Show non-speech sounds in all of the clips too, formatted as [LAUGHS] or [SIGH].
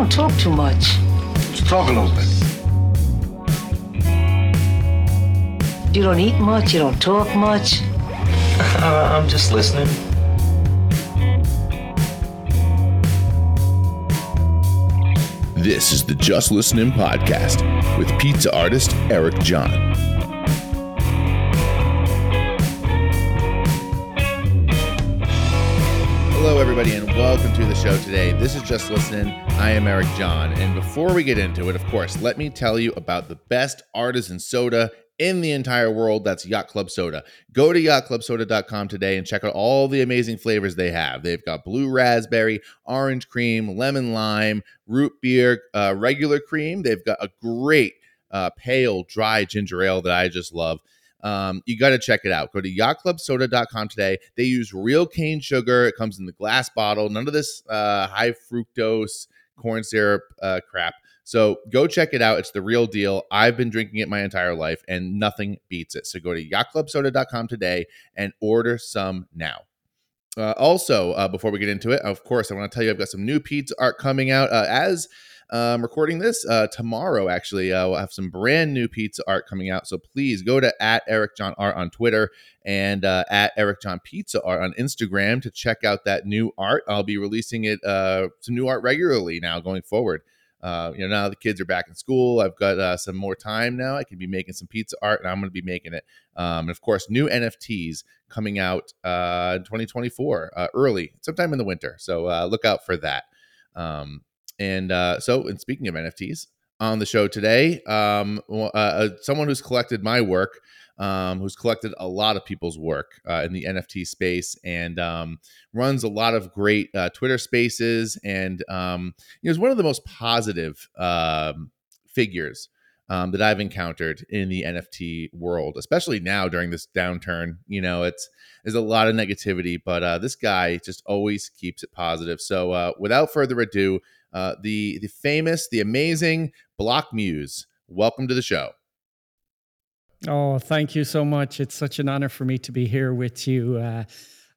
don't talk too much. Let's talk a little bit. You don't eat much, you don't talk much. Uh, [LAUGHS] I'm just listening. This is the Just Listening Podcast with pizza artist Eric John. Everybody, and welcome to the show today. This is Just Listening. I am Eric John. And before we get into it, of course, let me tell you about the best artisan soda in the entire world. That's Yacht Club Soda. Go to yachtclubsoda.com today and check out all the amazing flavors they have. They've got blue raspberry, orange cream, lemon lime, root beer, uh, regular cream. They've got a great uh, pale, dry ginger ale that I just love. Um, you got to check it out. Go to yachtclubsoda.com today. They use real cane sugar. It comes in the glass bottle. None of this uh, high fructose corn syrup uh, crap. So go check it out. It's the real deal. I've been drinking it my entire life and nothing beats it. So go to yachtclubsoda.com today and order some now. Uh, also, uh, before we get into it, of course, I want to tell you I've got some new pizza art coming out. Uh, as um, recording this uh, tomorrow, actually, uh, we'll have some brand new pizza art coming out. So please go to at Eric John Art on Twitter and uh, at Eric John Pizza Art on Instagram to check out that new art. I'll be releasing it uh, some new art regularly now going forward. Uh, you know, now the kids are back in school. I've got uh, some more time now. I can be making some pizza art, and I'm going to be making it. Um, and of course, new NFTs coming out uh, in 2024, uh, early, sometime in the winter. So uh, look out for that. Um, and uh, so, and speaking of NFTs, on the show today, um, uh, uh, someone who's collected my work, um, who's collected a lot of people's work uh, in the NFT space, and um, runs a lot of great uh, Twitter Spaces, and um, you know, is one of the most positive um, figures um, that I've encountered in the NFT world, especially now during this downturn. You know, it's there's a lot of negativity, but uh, this guy just always keeps it positive. So, uh, without further ado, uh, the the famous, the amazing Block Muse. Welcome to the show. Oh, thank you so much. It's such an honor for me to be here with you. Uh,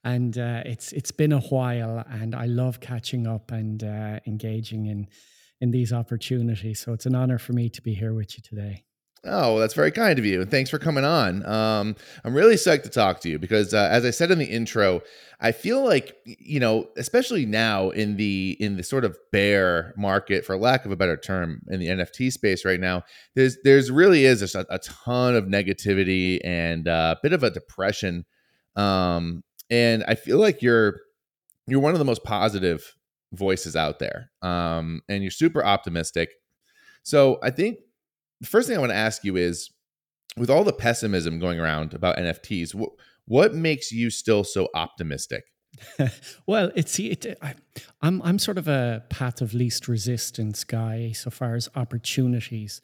and uh, it's it's been a while, and I love catching up and uh, engaging in in these opportunities. So it's an honor for me to be here with you today. Oh, that's very kind of you. And thanks for coming on. Um, I'm really psyched to talk to you because, uh, as I said in the intro, I feel like you know, especially now in the in the sort of bear market, for lack of a better term, in the NFT space right now, there's there's really is a, a ton of negativity and uh, a bit of a depression. Um, and I feel like you're you're one of the most positive voices out there, um, and you're super optimistic. So I think the first thing I want to ask you is with all the pessimism going around about NFTs, what, what makes you still so optimistic? [LAUGHS] well, it's it, I, I'm I'm sort of a path of least resistance guy so far as opportunities,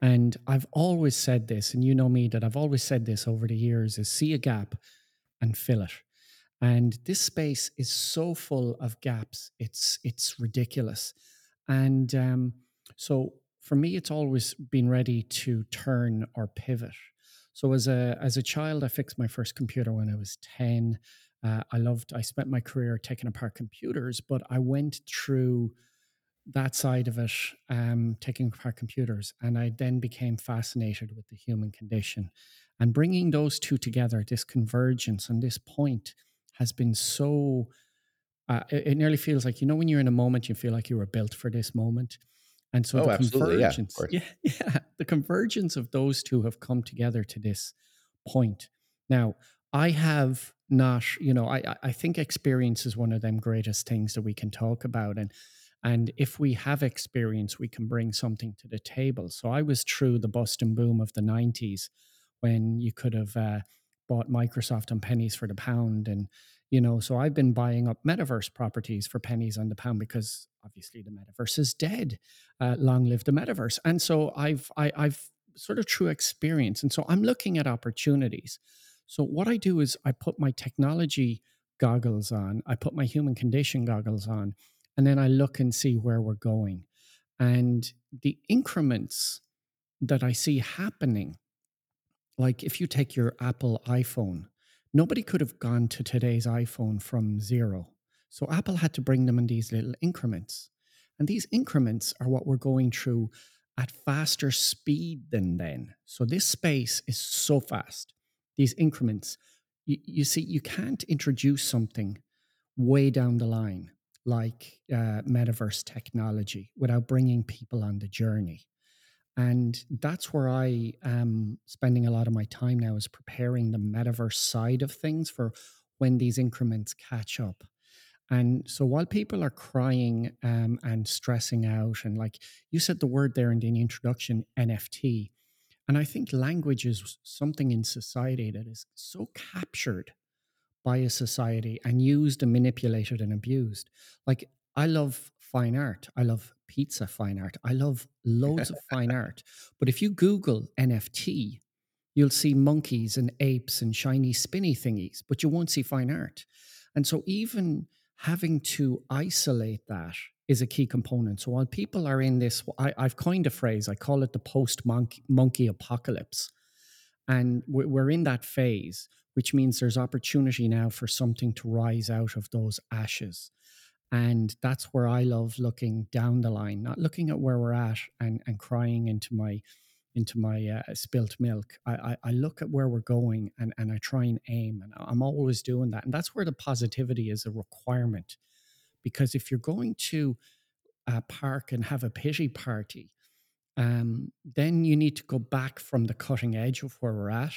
and I've always said this, and you know me that I've always said this over the years: is see a gap and fill it. And this space is so full of gaps; it's it's ridiculous, and um, so for me, it's always been ready to turn or pivot. So as a as a child, I fixed my first computer when I was ten. Uh, I loved. I spent my career taking apart computers, but I went through that side of it, um, taking apart computers, and I then became fascinated with the human condition, and bringing those two together, this convergence and this point has been so. Uh, it, it nearly feels like you know when you're in a moment, you feel like you were built for this moment and so oh, the convergence, [LAUGHS] yeah, yeah, yeah, the convergence of those two have come together to this point. Now, I have not, you know, I I think experience is one of them greatest things that we can talk about, and and if we have experience, we can bring something to the table. So I was through the bust and boom of the '90s when you could have uh, bought Microsoft on pennies for the pound, and you know, so I've been buying up metaverse properties for pennies on the pound because obviously the metaverse is dead. Uh, long live the metaverse. And so I've I, I've sort of true experience, and so I'm looking at opportunities. So what I do is I put my technology goggles on, I put my human condition goggles on, and then I look and see where we're going. And the increments that I see happening, like if you take your Apple iPhone, nobody could have gone to today's iPhone from zero. So Apple had to bring them in these little increments. And these increments are what we're going through at faster speed than then. So this space is so fast. These increments, you, you see, you can't introduce something way down the line like uh, metaverse technology without bringing people on the journey. And that's where I am spending a lot of my time now is preparing the metaverse side of things for when these increments catch up. And so while people are crying um, and stressing out, and like you said the word there in the introduction, NFT, and I think language is something in society that is so captured by a society and used and manipulated and abused. Like I love fine art. I love pizza fine art. I love loads of [LAUGHS] fine art. But if you Google NFT, you'll see monkeys and apes and shiny spinny thingies, but you won't see fine art. And so even having to isolate that is a key component. So while people are in this, I, have coined a phrase, I call it the post monkey apocalypse. And we're in that phase, which means there's opportunity now for something to rise out of those ashes and that's where i love looking down the line not looking at where we're at and, and crying into my into my uh, spilt milk. I, I, I look at where we're going and, and i try and aim and i'm always doing that and that's where the positivity is a requirement because if you're going to a park and have a pity party um, then you need to go back from the cutting edge of where we're at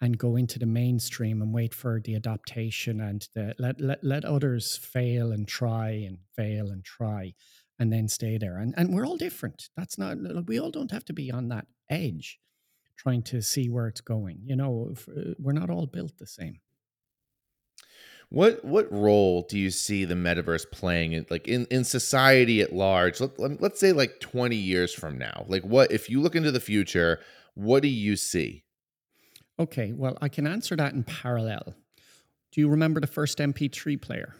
and go into the mainstream and wait for the adaptation and the, let, let let others fail and try and fail and try and then stay there. And and we're all different. That's not we all don't have to be on that edge trying to see where it's going. You know uh, we're not all built the same. What what role do you see the metaverse playing in like in, in society at large? Let, let, let's say like 20 years from now like what if you look into the future what do you see Okay, well, I can answer that in parallel. Do you remember the first MP3 player?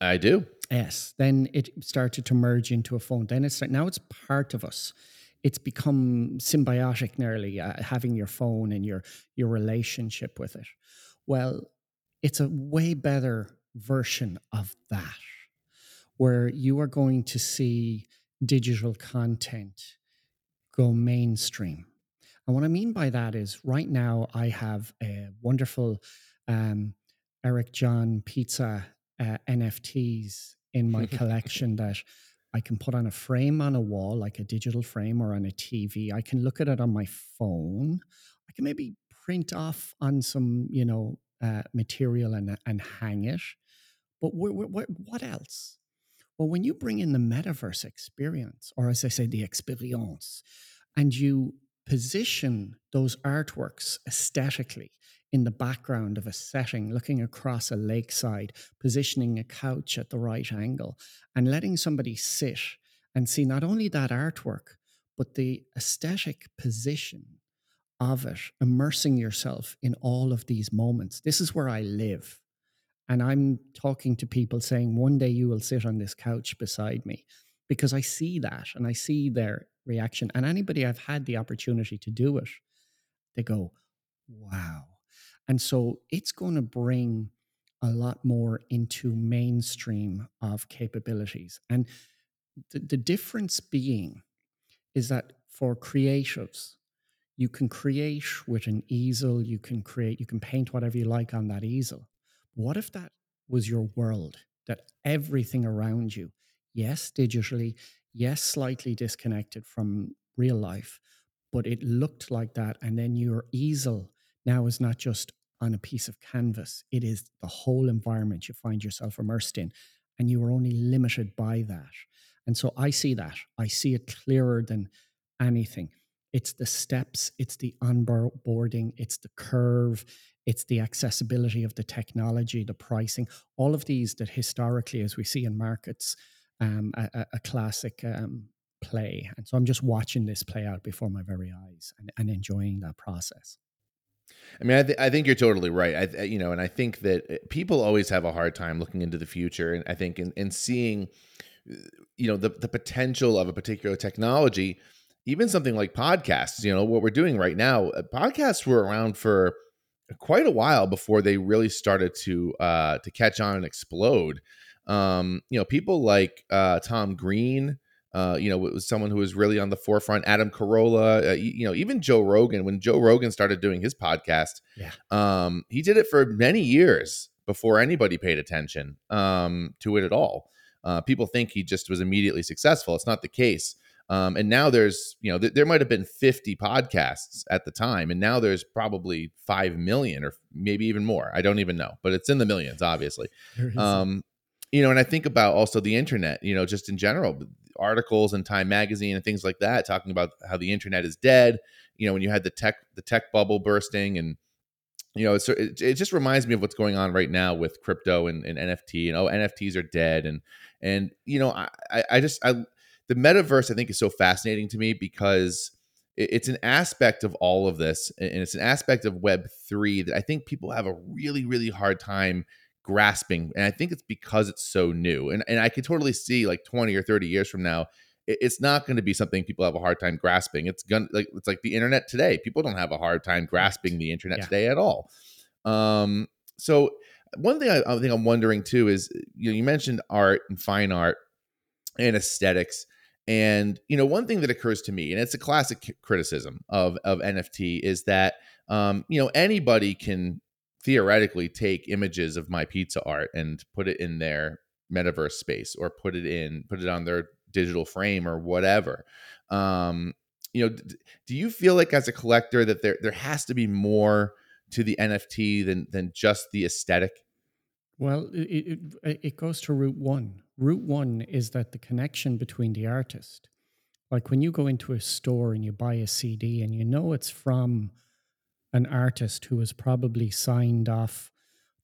I do. Yes. Then it started to merge into a phone. Then it's now it's part of us. It's become symbiotic, nearly uh, having your phone and your your relationship with it. Well, it's a way better version of that, where you are going to see digital content go mainstream and what I mean by that is right now I have a wonderful um, Eric John pizza uh, NFTs in my [LAUGHS] collection that I can put on a frame on a wall, like a digital frame or on a TV. I can look at it on my phone. I can maybe print off on some, you know, uh, material and, and hang it. But what, what else? Well, when you bring in the metaverse experience, or as I say, the experience, and you position those artworks aesthetically in the background of a setting, looking across a lakeside, positioning a couch at the right angle, and letting somebody sit and see not only that artwork, but the aesthetic position of it, immersing yourself in all of these moments. This is where I live. And I'm talking to people saying, one day you will sit on this couch beside me because I see that and I see their reaction. And anybody I've had the opportunity to do it, they go, wow. And so it's going to bring a lot more into mainstream of capabilities. And the, the difference being is that for creatives, you can create with an easel, you can create, you can paint whatever you like on that easel. What if that was your world, that everything around you, yes, digitally, yes, slightly disconnected from real life, but it looked like that. And then your easel now is not just on a piece of canvas, it is the whole environment you find yourself immersed in. And you are only limited by that. And so I see that. I see it clearer than anything. It's the steps, it's the onboarding, it's the curve, it's the accessibility of the technology, the pricing, all of these that historically, as we see in markets, um, a, a, classic um, play. And so I'm just watching this play out before my very eyes and, and enjoying that process. I mean, I, th- I think you're totally right. I, you know, and I think that uh, people always have a hard time looking into the future, and I think in, in seeing, uh, you know, the the potential of a particular technology, even something like podcasts. You know, what we're doing right now, uh, podcasts were around for quite a while before they really started to uh, to catch on and explode. Um, you know, people like uh, Tom Green, uh, you know, was someone who was really on the forefront. Adam Carolla, uh, you know, even Joe Rogan. When Joe Rogan started doing his podcast, Yeah. um, he did it for many years before anybody paid attention um, to it at all. Uh, people think he just was immediately successful. It's not the case. Um, and now there's, you know, th- there might have been 50 podcasts at the time, and now there's probably 5 million or maybe even more. I don't even know, but it's in the millions, obviously. Um, you know, and I think about also the internet, you know, just in general, articles and Time Magazine and things like that, talking about how the internet is dead. You know, when you had the tech the tech bubble bursting, and you know, so it it just reminds me of what's going on right now with crypto and, and NFT. And oh, NFTs are dead, and and you know, I I, just I the metaverse I think is so fascinating to me because it's an aspect of all of this, and it's an aspect of Web three that I think people have a really really hard time grasping and i think it's because it's so new and, and i could totally see like 20 or 30 years from now it- it's not going to be something people have a hard time grasping. It's gonna like it's like the internet today. People don't have a hard time grasping the internet Yeah. today at all. Um so one thing I, I think i'm wondering too is you know you mentioned art and fine art and aesthetics and you know one thing that occurs to me and it's a classic criticism of of nft is that um you know anybody can theoretically take images of my pizza art and put it in their metaverse space or put it in put it on their digital frame or whatever um you know d- do you feel like as a collector that there there has to be more to the nft than than just the aesthetic Well, it, it, it goes to route one. Route one is that the connection between the artist, like when you go into a store and you buy a CD and you know it's from an artist who has probably signed off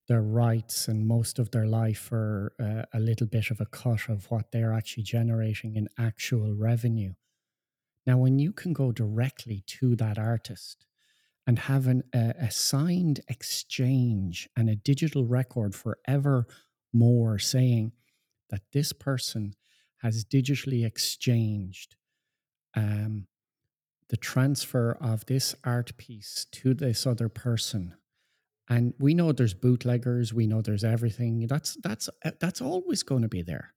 their rights and most of their life for uh, a little bit of a cut of what they're actually generating in actual revenue. Now, when you can go directly to that artist and have an, a, a signed exchange and a digital record forever more saying that this person has digitally exchanged um, the transfer of this art piece to this other person. And we know there's bootleggers we know there's everything. That's that's uh, that's always going to be there.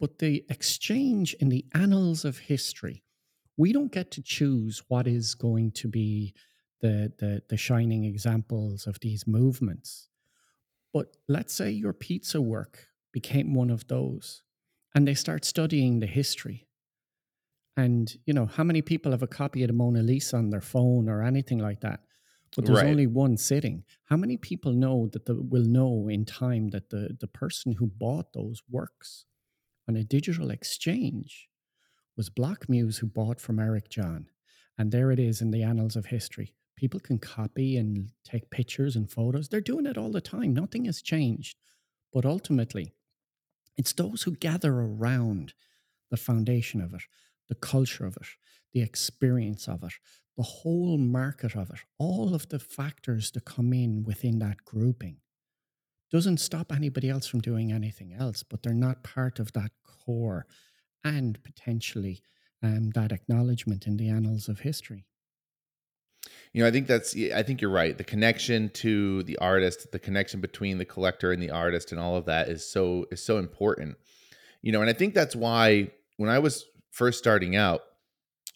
But the exchange in the annals of history we don't get to choose what is going to be the the, the shining examples of these movements. But let's say your pizza work became one of those and they start studying the history and you know how many people have a copy of the mona lisa on their phone or anything like that but there's Right. only one sitting how many people know that the, will know in time that the, the person who bought those works on a digital exchange was Block Muse who bought from Eric John. And there it is in the annals of history. People can copy and take pictures and photos. They're doing it all the time. Nothing has changed. But ultimately, it's those who gather around the foundation of it, the culture of it, the experience of it, the whole market of it, all of the factors that come in within that grouping. Doesn't stop anybody else from doing anything else, but they're not part of that core and potentially um, that acknowledgement in the annals of history. You know, I think that's I think you're right. The connection to the artist, the connection between the collector and the artist and all of that is so is so important. You know, and I think that's why when I was first starting out,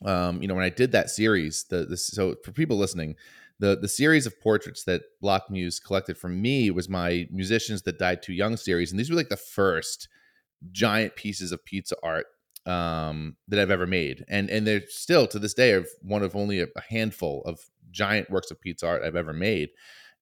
um, you know, when I did that series, the the so for people listening, the the series of portraits that Block Muse collected from me was my musicians that died too young series, and these were like the first giant pieces of pizza art um, that I've ever made, and and they're still to this day one of only a, a handful of giant works of pizza art I've ever made.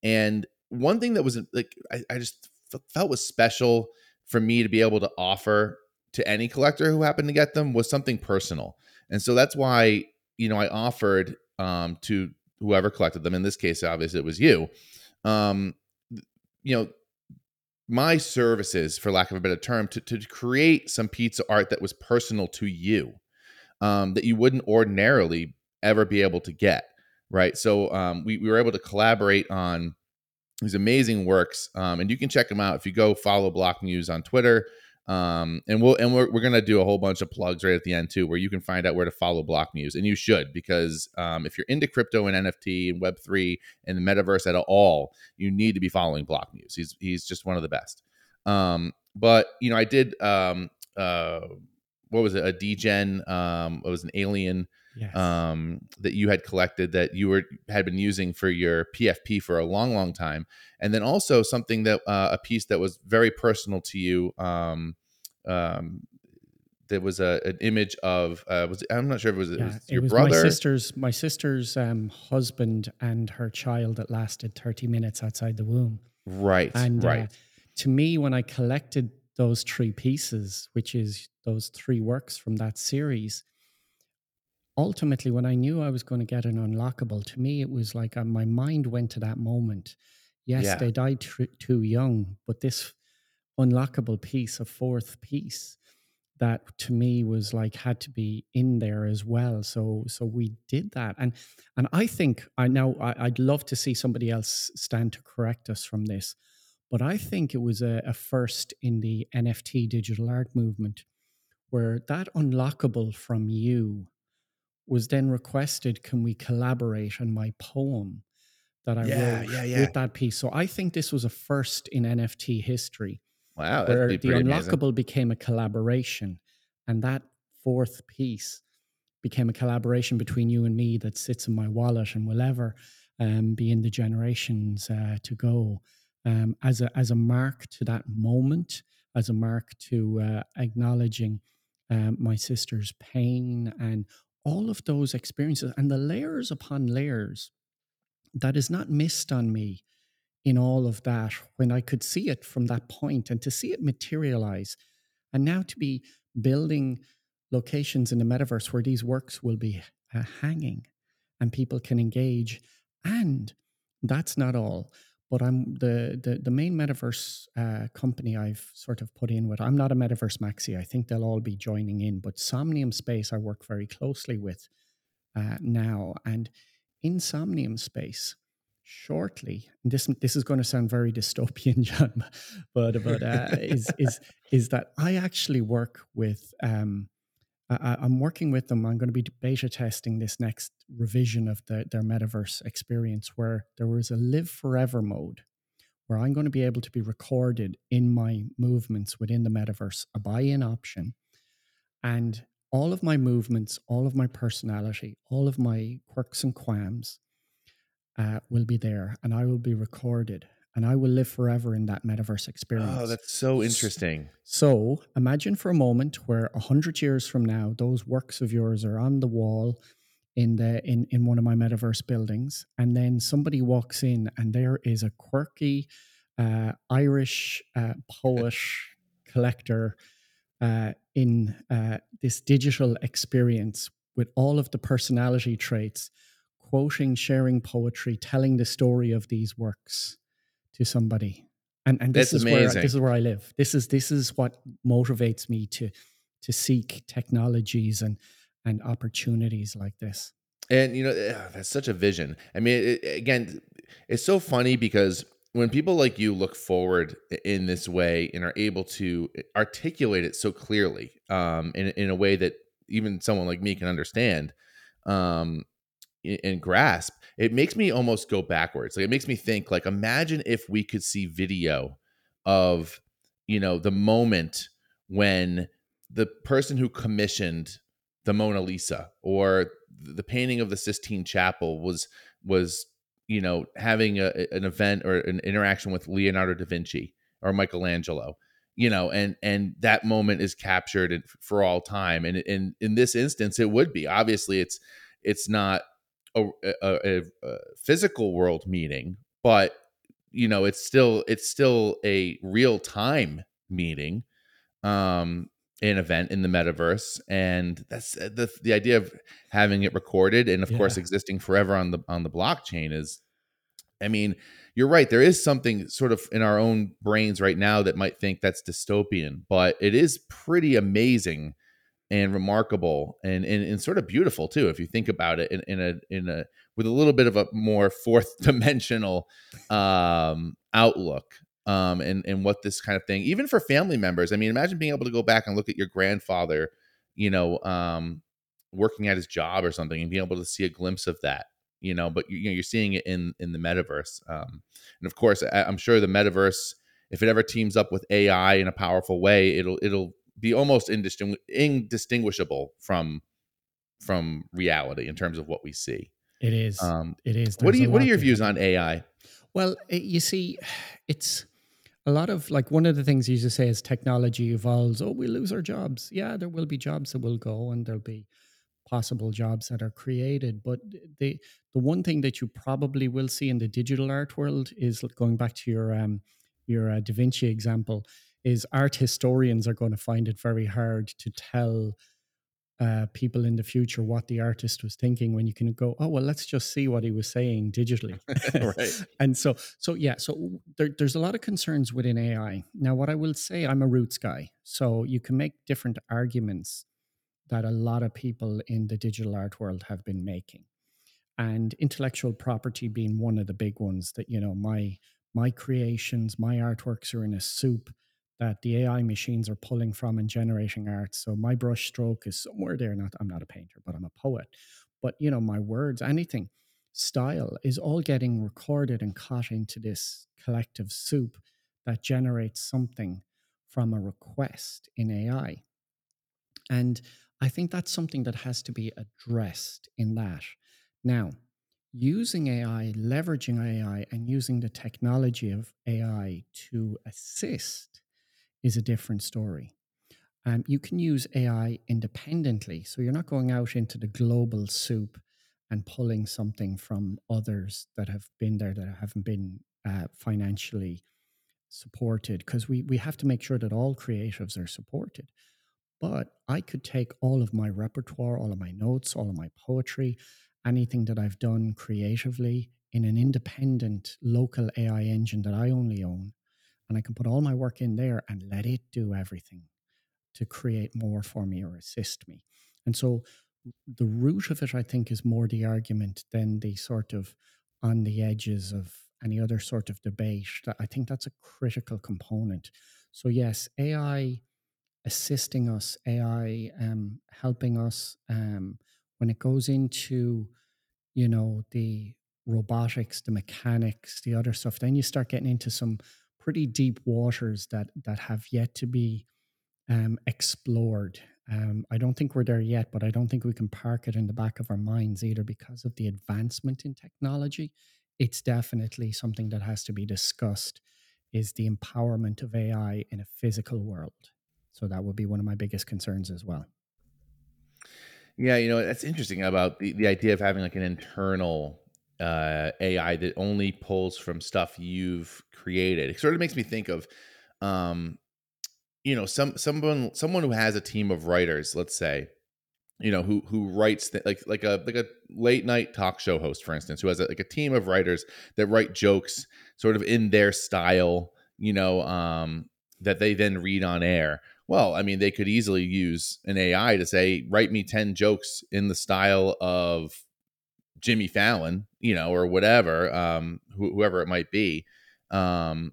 And one thing that was like I, I just felt was special for me to be able to offer to any collector who happened to get them was something personal, and so that's why you know I offered um, to whoever collected them. In this case, obviously it was you. Um, you know my services, for lack of a better term, to, to create some pizza art that was personal to you, um, that you wouldn't ordinarily ever be able to get. Right. So um, we, we were able to collaborate on these amazing works. Um, and you can check them out if you go follow Block Muse on Twitter. Um, and we'll and we're, we're gonna do a whole bunch of plugs right at the end too, where you can find out where to follow Block Muse, and you should because um, if you're into crypto and NFT and Web three and the metaverse at all, you need to be following Block Muse. He's he's just one of the best. Um, but you know, I did um, uh, what was it? A degen. Um, it was an alien Yes. um, that you had collected that you were had been using for your PFP for a long, long time, and then also something that uh, a piece that was very personal to you. Um, um, there was a an image of uh, was I'm not sure if it was, it yeah, was it your was brother. my sister's my sister's um, husband and her child that lasted 30 minutes outside the womb. Right, And right. uh, to me, when I collected those three pieces, which is those three works from that series, ultimately, when I knew I was going to get an unlockable, to me, it was like uh, my mind went to that moment. Yes, Yeah. they died tr- too young, but this unlockable piece, a fourth piece, that to me was like had to be in there as well. So so we did that, and and I think I know I, I'd love to see somebody else stand to correct us from this, but I think it was a, a first in the NFT digital art movement where that unlockable from you was then requested. Can we collaborate on my poem that I Yeah, wrote yeah, yeah. with that piece? So I think this was a first in NFT history Wow, where the pretty amazing. unlockable became a collaboration and that fourth piece became a collaboration between you and me that sits in my wallet and will ever um, be in the generations uh, to go um, as a as a mark to that moment as a mark to uh, acknowledging um, my sister's pain and all of those experiences and the layers upon layers that is not missed on me in all of that when I could see it from that point and to see it materialize. And now to be building locations in the metaverse where these works will be uh, hanging and people can engage. And that's not all. But I'm the the, the main metaverse uh, company I've sort of put in with. I'm not a metaverse maxi. I think they'll all be joining in. But Somnium Space I work very closely with uh, now, and in Somnium Space, shortly this this is going to sound very dystopian [LAUGHS] john but but uh, is is is that i actually work with um I, i'm working with them. I'm going to be beta testing this next revision of the, their metaverse experience where there was a live forever mode where i'm going to be able to be recorded in my movements within the metaverse a buy-in option. And all of my movements all of my personality all of my quirks and qualms uh, will be there and I will be recorded and I will live forever in that metaverse experience. Oh, that's so interesting. so imagine for a moment where a hundred years from now, those works of yours are on the wall in the in, in one of my metaverse buildings, and then somebody walks in and there is a quirky uh, Irish uh, poet [LAUGHS] collector uh, in uh, this digital experience with all of the personality traits quoting, sharing poetry, telling the story of these works to somebody. And and this That's is where this is where I live. This is this is what motivates me to to seek technologies and and opportunities like this. And you know, eh, that's such a vision. I mean, it, again, it's so funny because when people like you look forward in this way and are able to articulate it so clearly, um, in in a way that even someone like me can understand, um, and grasp, it makes me almost go backwards. Like it makes me think, like, imagine if we could see video of, you know, the moment when the person who commissioned the Mona Lisa or the painting of the Sistine Chapel was was you know having a, an event or an interaction with Leonardo da Vinci or Michelangelo you know and and that moment is captured for all time and in in this instance it would be obviously it's it's not a, a, a, physical world meeting but you know it's still it's still a real time meeting um an event in the metaverse and that's uh, the the idea of having it recorded and of course existing forever on the on the blockchain is i mean you're right there is something sort of in our own brains right now that might think that's dystopian but it is pretty amazing and remarkable and, and and sort of beautiful too if you think about it in, in a in a with a little bit of a more fourth [LAUGHS] dimensional um outlook um and and what this kind of thing even for family members i mean imagine being able to go back and look at your grandfather you know um working at his job or something and being able to see a glimpse of that you know but you, you know you're seeing it in in the metaverse um and of course I, i'm sure the metaverse if it ever teams up with AI in a powerful way, it'll it'll be almost indistingu- indistinguishable from from reality in terms of what we see. It is. Um, it is. what are you What are your views it. on AI? Well, it, you see, it's a lot of like one of the things you just say is technology evolves. Oh, we lose our jobs. Yeah, there will be jobs that will go, and there'll be possible jobs that are created. But the the one thing that you probably will see in the digital art world is going back to your um, your uh, Da Vinci example. Is art historians are going to find it very hard to tell uh, people in the future what the artist was thinking when you can go, oh well, let's just see what he was saying digitally. [LAUGHS] right. [LAUGHS] and so so yeah so there, there's a lot of concerns within ai now what i will say i'm a roots guy so you can make different arguments that a lot of people in the digital art world have been making and intellectual property being one of the big ones that you know my my creations my artworks are in a soup that the ai machines are pulling from and generating art so my brush stroke is somewhere there not i'm not a painter but i'm a poet but you know my words anything style is all getting recorded and caught into this collective soup that generates something from a request in AI. And I think that's something that has to be addressed in that. Now, using AI, leveraging AI, and using the technology of AI to assist is a different story. Um, you can use AI independently. So you're not going out into the global soup and pulling something from others that have been there that haven't been uh, financially supported because we, we have to make sure that all creatives are supported. But I could take all of my repertoire, all of my notes, all of my poetry, anything that I've done creatively in an independent local AI engine that I only own, and I can put all my work in there and let it do everything to create more for me or assist me. And so the root of it, I think, is more the argument than the sort of on the edges of any other sort of debate. I think that's a critical component. So yes, AI assisting us, AI um, helping us um, when it goes into, you know, the robotics, the mechanics, the other stuff. Then you start getting into some pretty deep waters that that have yet to be um, explored. Um, I don't think we're there yet, but I don't think we can park it in the back of our minds either because of the advancement in technology. It's definitely something that has to be discussed is the empowerment of AI in a physical world. So that would be one of my biggest concerns as well. Yeah, you know, that's interesting about the, the idea of having like an internal uh, AI that only pulls from stuff you've created. It sort of makes me think of, um, you know, some someone someone who has a team of writers, let's say, you know, who who writes th- like like a like a late night talk show host, for instance, who has a, like a team of writers that write jokes sort of in their style, you know, um, that they then read on air. Well, I mean, they could easily use an AI to say, write me 10 jokes in the style of Jimmy Fallon, you know, or whatever, um, wh- whoever it might be. Um,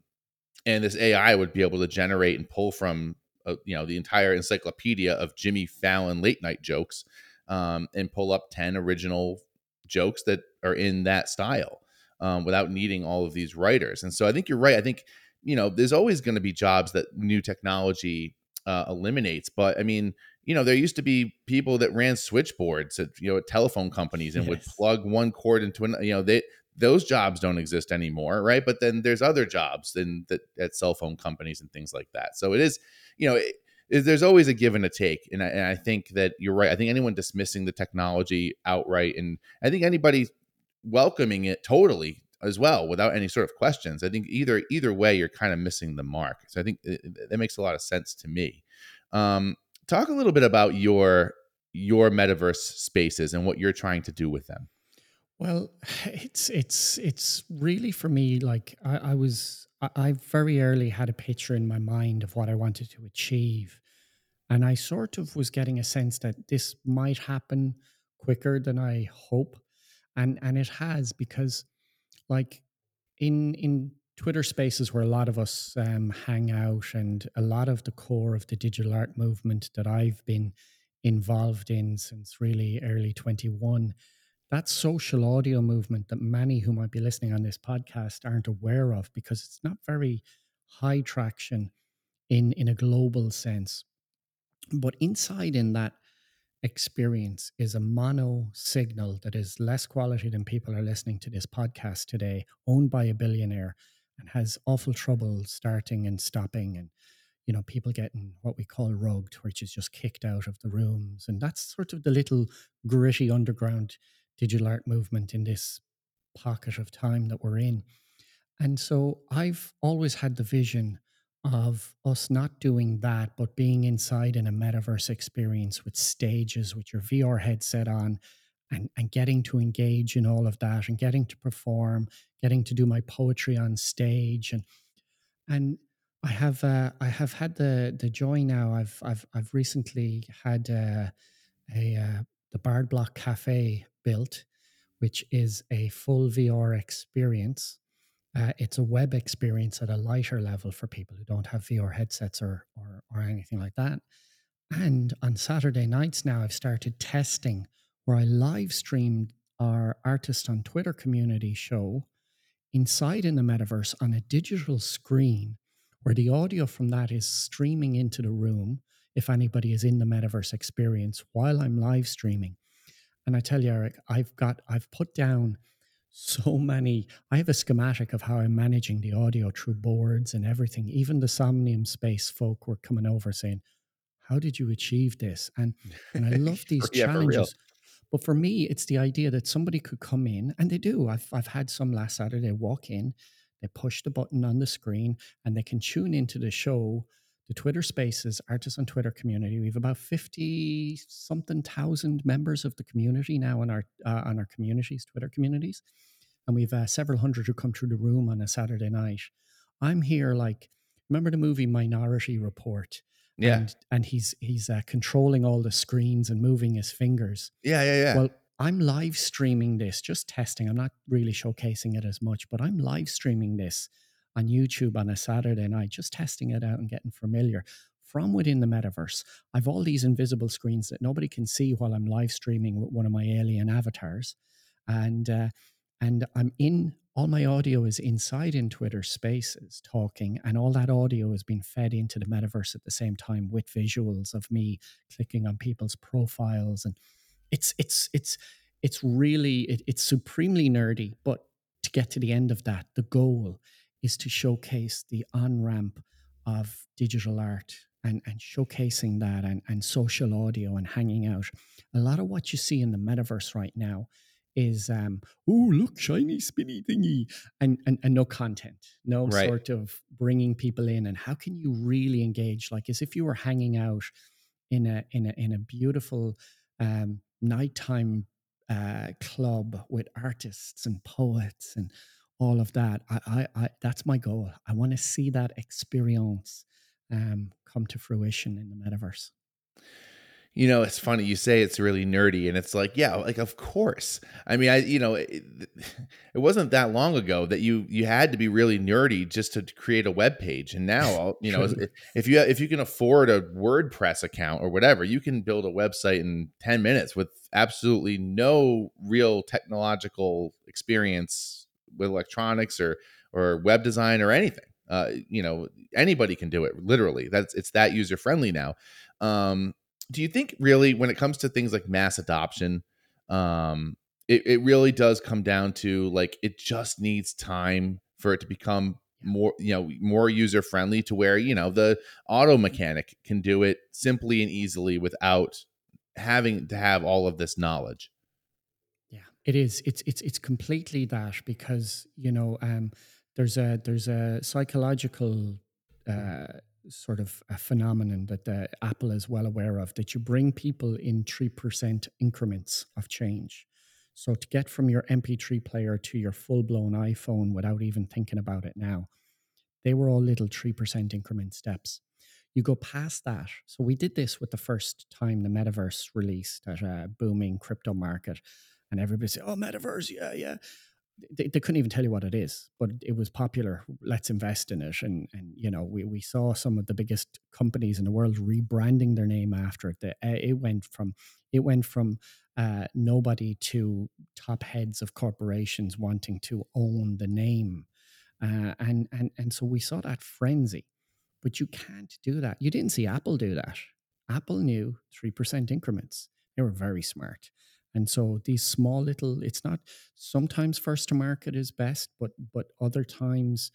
and this AI would be able to generate and pull from, uh, you know, the entire encyclopedia of Jimmy Fallon late night jokes um, and pull up 10 original jokes that are in that style um, without needing all of these writers. And so I think you're right. I think, you know, there's always going to be jobs that new technology uh, eliminates. But I mean, you know, there used to be people that ran switchboards at you know at telephone companies and would plug one cord into an. You know, they those jobs don't exist anymore, right? But then there's other jobs than that at cell phone companies and things like that. So it is, you know. It, it- there's always a give and a take, and I, and I think that you're right. I think anyone dismissing the technology outright, and I think anybody welcoming it totally as well without any sort of questions. I think either either way, you're kind of missing the mark. So I think that makes a lot of sense to me. Um, talk a little bit about your your metaverse spaces and what you're trying to do with them. Well, [SIGHS] it's it's it's really for me like I, I was I, I very early had a picture in my mind of what I wanted to achieve, and I sort of was getting a sense that this might happen quicker than I hope, and and it has because like in in Twitter Spaces where a lot of us um, hang out, and a lot of the core of the digital art movement that I've been involved in since really early twenty one that social audio movement that many who might be listening on this podcast aren't aware of because it's not very high traction in in a global sense. But inside in that experience is a mono signal that is less quality than people are listening to this podcast today, owned by a billionaire and has awful trouble starting and stopping and you know people getting what we call rogued which is just kicked out of the rooms and that's sort of the little gritty underground digital art movement in this pocket of time that we're in. And so i've always had the vision of us not doing that, but being inside in a metaverse experience with stages with your VR headset on and, and getting to engage in all of that and getting to perform, getting to do my poetry on stage. And and I have uh, I have had the the joy now. I've I've I've recently had uh, a uh, the Bard Block Cafe built, which is a full VR experience uh, it's a web experience at a lighter level for people who don't have VR headsets or, or, or anything like that. And on Saturday nights now, I've started testing where I live streamed our artist on Twitter community show inside in the metaverse on a digital screen where the audio from that is streaming into the room if anybody is in the metaverse experience while I'm live streaming. And I tell you, Eric, I've got, I've put down so many. I have a schematic of how I'm managing the audio through boards and everything. Even the Somnium Space folk were coming over saying, "How did you achieve this?" And and I love [LAUGHS] these yeah, challenges. For but for me, it's the idea that somebody could come in, and they do. I've I've had some last Saturday walk in, they push the button on the screen, and they can tune into the show the Twitter Spaces Artists on Twitter community. We have about fifty something thousand members of the community now on our uh, on our communities, Twitter communities, and we've uh, several hundred who come through the room on a Saturday night. I'm here like remember the movie Minority Report. Yeah, and, and he's he's uh, controlling all the screens and moving his fingers. Yeah, yeah, yeah. Well, I'm live streaming this, just testing. I'm not really showcasing it as much, but I'm live streaming this on YouTube on a Saturday night, just testing it out and getting familiar from within the metaverse. I've all these invisible screens that nobody can see while I'm live streaming with one of my alien avatars, and uh, and I'm in. All my audio is inside in Twitter Spaces talking, and all that audio is being fed into the metaverse at the same time with visuals of me clicking on people's profiles, and it's it's it's it's really it, it's supremely nerdy. But to get to the end of that, the goal is to showcase the on ramp of digital art and, and showcasing that and, and social audio and hanging out. A lot of what you see in the metaverse right now is um oh look shiny spinny thingy and and, and no content no right. sort of bringing people in and how can you really engage like as if you were hanging out in a in a in a beautiful um nighttime uh club with artists and poets and all of that. I, I, I that's my goal. I want to see that experience um, come to fruition in the metaverse. You know, it's funny you say it's really nerdy, and it's like, yeah, like of course. I mean, I you know, it, [LAUGHS] it wasn't that long ago that you you had to be really nerdy just to create a web page, and now you know, [LAUGHS] if you if you can afford a WordPress account or whatever, you can build a website in ten minutes with absolutely no real technological experience with electronics or or web design or anything. Uh, you know, anybody can do it. Literally, that's it's that user friendly now. Um, do you think really when it comes to things like mass adoption, um, it, it really does come down to like it just needs time for it to become more you know more user friendly to where you know the auto mechanic can do it simply and easily without having to have all of this knowledge it is. It's it's it's completely that because you know um, there's a there's a psychological uh, sort of a phenomenon that uh, Apple is well aware of that you bring people in three percent increments of change. So to get from your MP3 player to your full blown iPhone without even thinking about it now, they were all little three percent increment steps. You go past that. So we did this with the first time the metaverse released at a booming crypto market and everybody said, "Oh, metaverse, yeah, yeah." They, they couldn't even tell you what it is, but it was popular. Let's invest in it, and and you know we we saw some of the biggest companies in the world rebranding their name after it. The, uh, it went from it went from uh, nobody to top heads of corporations wanting to own the name. Uh, and and and so we saw that frenzy, but you can't do that. You didn't see Apple do that. Apple knew three percent increments. They were very smart. And so these small little, it's not sometimes first to market is best, but but other times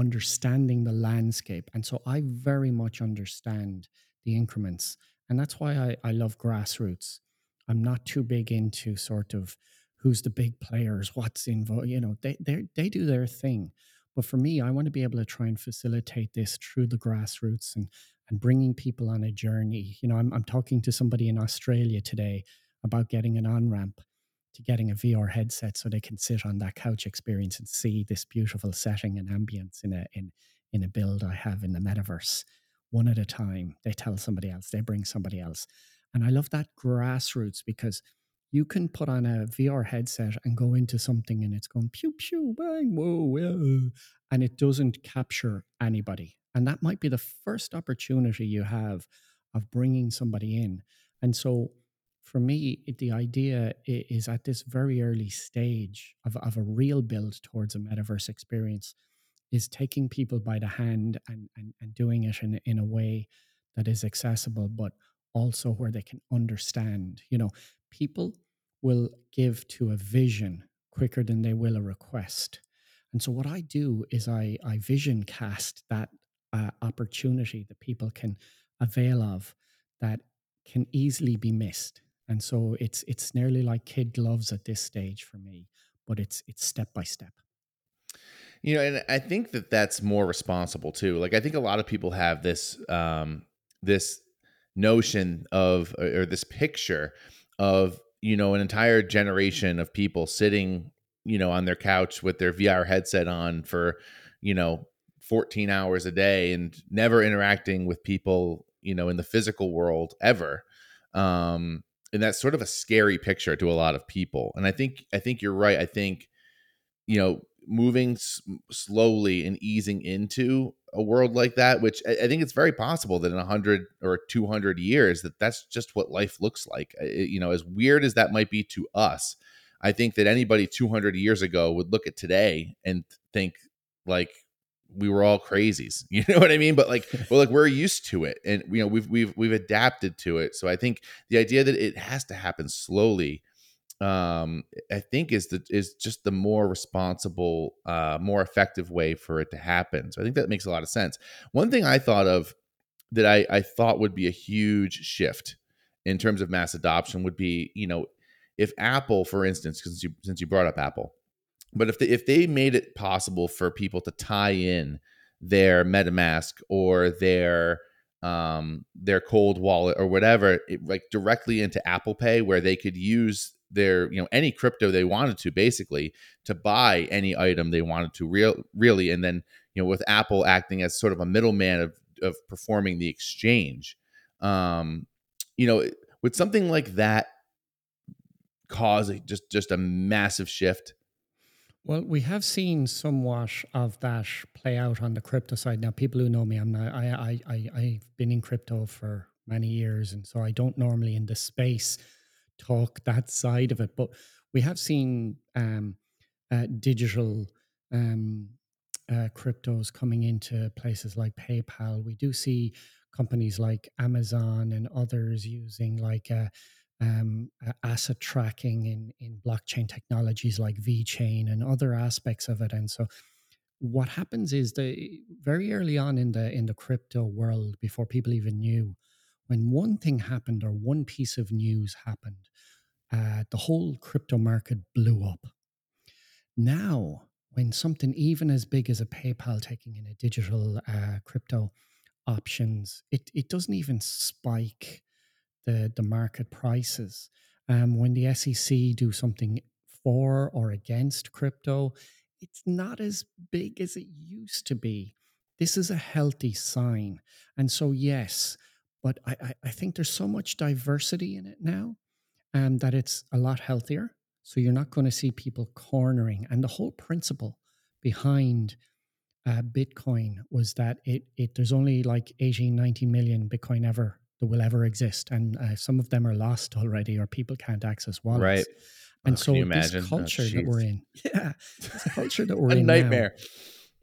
understanding the landscape. And so I very much understand the increments. And that's why I, I love grassroots. I'm not too big into sort of who's the big players, what's involved. You know, they they do their thing. But for me, I want to be able to try and facilitate this through the grassroots and and bringing people on a journey. You know, I'm I'm talking to somebody in Australia today about getting an on ramp to getting a VR headset so they can sit on that couch experience and see this beautiful setting and ambience in a in in a build I have in the metaverse. One at a time, they tell somebody else, they bring somebody else. And I love that grassroots because you can put on a VR headset and go into something and it's going pew pew bang whoa, whoa and it doesn't capture anybody. And that might be the first opportunity you have of bringing somebody in. And so for me, the idea is at this very early stage of, of a real build towards a metaverse experience is taking people by the hand and, and, and doing it in, in a way that is accessible, but also where they can understand. You know, people will give to a vision quicker than they will a request. And so what I do is I, I vision cast that uh, opportunity that people can avail of that can easily be missed and so it's it's nearly like kid gloves at this stage for me but it's it's step by step. You know and i think that that's more responsible too like i think a lot of people have this um this notion of or this picture of you know an entire generation of people sitting you know on their couch with their vr headset on for you know 14 hours a day and never interacting with people you know in the physical world ever um and that's sort of a scary picture to a lot of people and i think i think you're right i think you know moving s- slowly and easing into a world like that which I, I, think it's very possible that in 100 or 200 years that that's just what life looks like uh, it, you know as weird as that might be to us i think that anybody 200 years ago would look at today and think like we were all crazies. [LAUGHS] You know what I mean? But like, [LAUGHS] well, like we're used to it, and you know we've we've we've adapted to it. So I think the idea that it has to happen slowly, um, I think is the is just the more responsible, uh, more effective way for it to happen. So I think that makes a lot of sense. One thing I thought of that I I thought would be a huge shift in terms of mass adoption would be, you know, if Apple, for instance, since you since you brought up Apple but if they, if they made it possible for people to tie in their MetaMask or their um, their cold wallet or whatever, it, like directly into Apple Pay, where they could use their you know any crypto they wanted to basically to buy any item they wanted to real really, and then you know with Apple acting as sort of a middleman of of performing the exchange, um, you know, would something like that cause just just a massive shift well, we have seen somewhat of that play out on the crypto side. Now, people who know me, I'm not, I, I, I, I've been in crypto for many years, and so I don't normally in this space talk that side of it. But we have seen um, uh, digital um, uh, cryptos coming into places like PayPal. We do see companies like Amazon and others using like uh, um, asset tracking in in blockchain technologies like VeChain and other aspects of it. And so, what happens is the very early on in the in the crypto world, before people even knew, when one thing happened or one piece of news happened, uh, the whole crypto market blew up. Now, when something even as big as a PayPal taking in a digital uh, crypto options, it it doesn't even spike the the market prices. Um, when the SEC do something for or against crypto, it's not as big as it used to be. This is a healthy sign, and so yes, but I I, think there's so much diversity in it now, um, that it's a lot healthier. So you're not going to see people cornering, and the whole principle behind uh, Bitcoin was that it it there's only like 18, 19 million Bitcoin ever that will ever exist. And uh, some of them are lost already or people can't access wallets. Right. And Oh, so this imagine? Oh, culture that we're in, [LAUGHS] yeah, this culture that [LAUGHS] we're A in now, nightmare.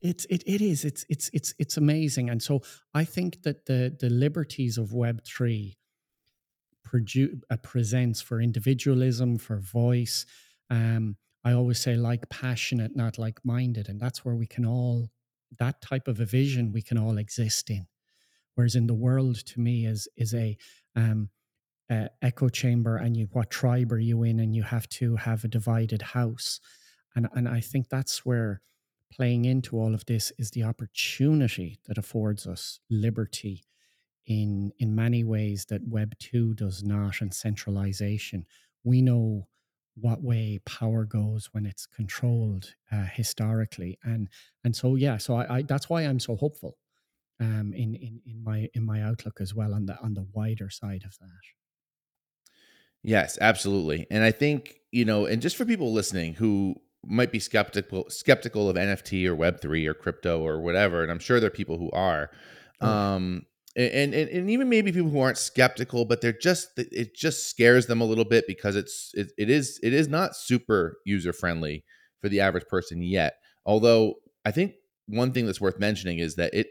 it's it it is it's it's it's it's amazing. And so I think that the the liberties of Web three produ- uh, presents for individualism, for voice. Um, I always say like passionate, not like minded, and that's where we can all that type of a vision we can all exist in. Whereas in the world, to me, is is a um, echo chamber, and you what tribe are you in, and you have to have a divided house, and and I think that's where playing into all of this is the opportunity that affords us liberty in in many ways that web 2 does not and centralization. We know what way power goes when it's controlled uh, historically. And and so yeah so I, I that's why i'm so hopeful um in in in my in my outlook as well on the on the wider side of that. Yes, absolutely. And I think, you know, and just for people listening who might be skeptical skeptical of NFT or web3 or crypto or whatever, and I'm sure there are people who are Oh, um and, and and even maybe people who aren't skeptical but they're just it just scares them a little bit because it's it, it is it is not super user friendly for the average person yet. Although i think one thing that's worth mentioning is that it